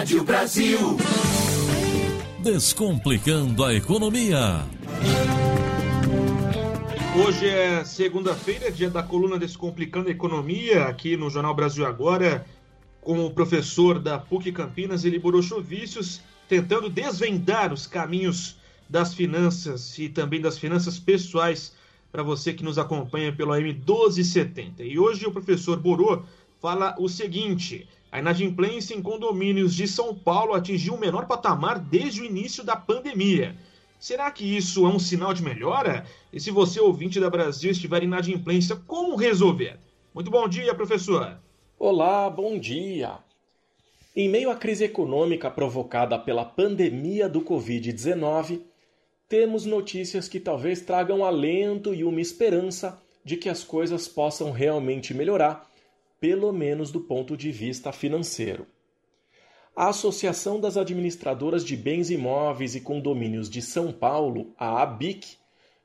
Rádio Brasil. Descomplicando a economia. Hoje é segunda-feira, dia da coluna Descomplicando a Economia, aqui no Jornal Brasil Agora, com o professor da PUC Campinas, Eliborocho Vícios, tentando desvendar os caminhos das finanças e também das finanças pessoais para você que nos acompanha pelo AM 1270. E hoje o professor Borô fala o seguinte: a inadimplência em condomínios de São Paulo atingiu o menor patamar desde o início da pandemia. Será que isso é um sinal de melhora? E se você, ouvinte da Brasil, estiver inadimplência, como resolver? Muito bom dia, professor. Olá, bom dia. Em meio à crise econômica provocada pela pandemia do Covid-19, temos notícias que talvez tragam alento e uma esperança de que as coisas possam realmente melhorar, pelo menos do ponto de vista financeiro. A Associação das Administradoras de Bens Imóveis e Condomínios de São Paulo, a ABIC,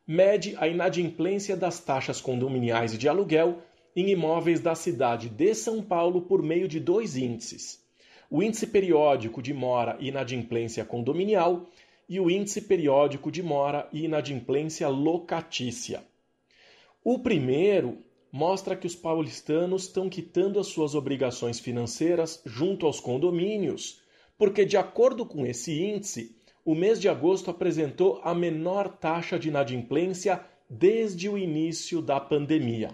mede a inadimplência das taxas condominiais e de aluguel em imóveis da cidade de São Paulo por meio de dois índices: o índice periódico de mora e inadimplência condominial e o índice periódico de mora e inadimplência locatícia. O primeiro mostra que os paulistanos estão quitando as suas obrigações financeiras junto aos condomínios, porque, de acordo com esse índice, o mês de agosto apresentou a menor taxa de inadimplência desde o início da pandemia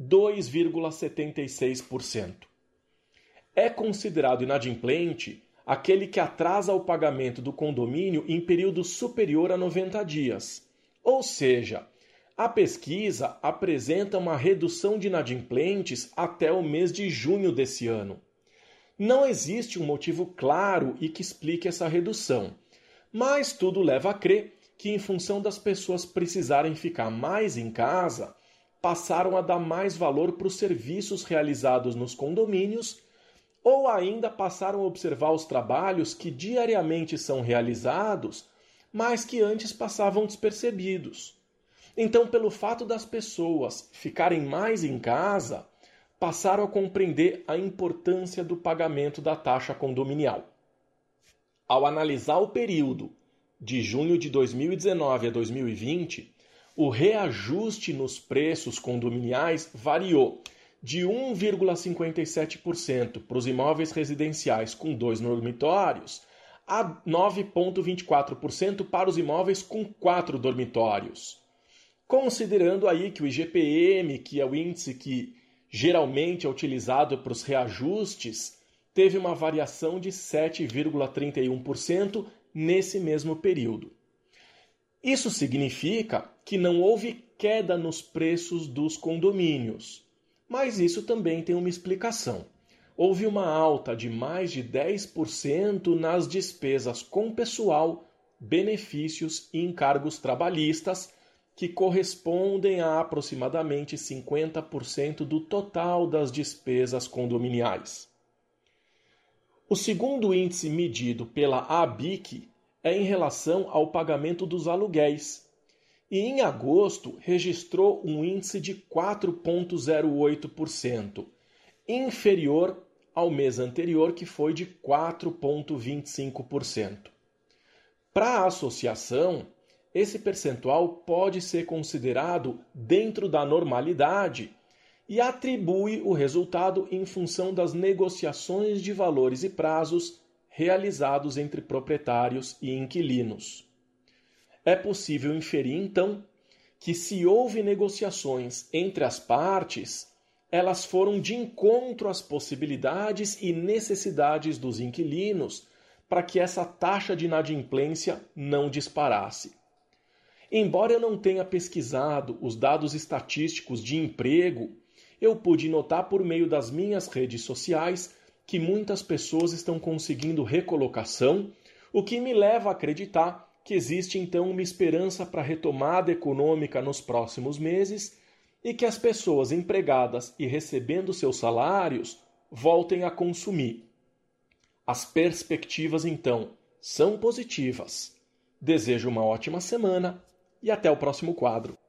2,76%. É considerado inadimplente aquele que atrasa o pagamento do condomínio em período superior a 90 dias. Ou seja, a pesquisa apresenta uma redução de inadimplentes até o mês de junho desse ano. Não existe um motivo claro e que explique essa redução, mas tudo leva a crer que, em função das pessoas precisarem ficar mais em casa, passaram a dar mais valor para os serviços realizados nos condomínios ou ainda passaram a observar os trabalhos que diariamente são realizados, mas que antes passavam despercebidos. Então, pelo fato das pessoas ficarem mais em casa, passaram a compreender a importância do pagamento da taxa condominial. Ao analisar o período de junho de 2019 a 2020, o reajuste nos preços condominiais variou de 1,57% para os imóveis residenciais com dois dormitórios a 9,24% para os imóveis com quatro dormitórios. Considerando aí que o IGPM, que é o índice que geralmente é utilizado para os reajustes, teve uma variação de 7,31% nesse mesmo período. Isso significa que não houve queda nos preços dos condomínios mas isso também tem uma explicação. Houve uma alta de mais de 10% nas despesas com pessoal, benefícios e encargos trabalhistas, que correspondem a aproximadamente 50% do total das despesas condominiais. O segundo índice medido pela ABIC é em relação ao pagamento dos aluguéis, e em agosto registrou um índice de 4,08%, inferior ao mês anterior, que foi de 4,25%. Para a associação, esse percentual pode ser considerado dentro da normalidade e atribui o resultado em função das negociações de valores e prazos realizados entre proprietários e inquilinos. É possível inferir, então, que se houve negociações entre as partes, elas foram de encontro às possibilidades e necessidades dos inquilinos para que essa taxa de inadimplência não disparasse. Embora eu não tenha pesquisado os dados estatísticos de emprego, eu pude notar por meio das minhas redes sociais que muitas pessoas estão conseguindo recolocação, o que me leva a acreditar que existe então uma esperança para retomada econômica nos próximos meses e que as pessoas empregadas e recebendo seus salários voltem a consumir. As perspectivas então são positivas. Desejo uma ótima semana e até o próximo quadro.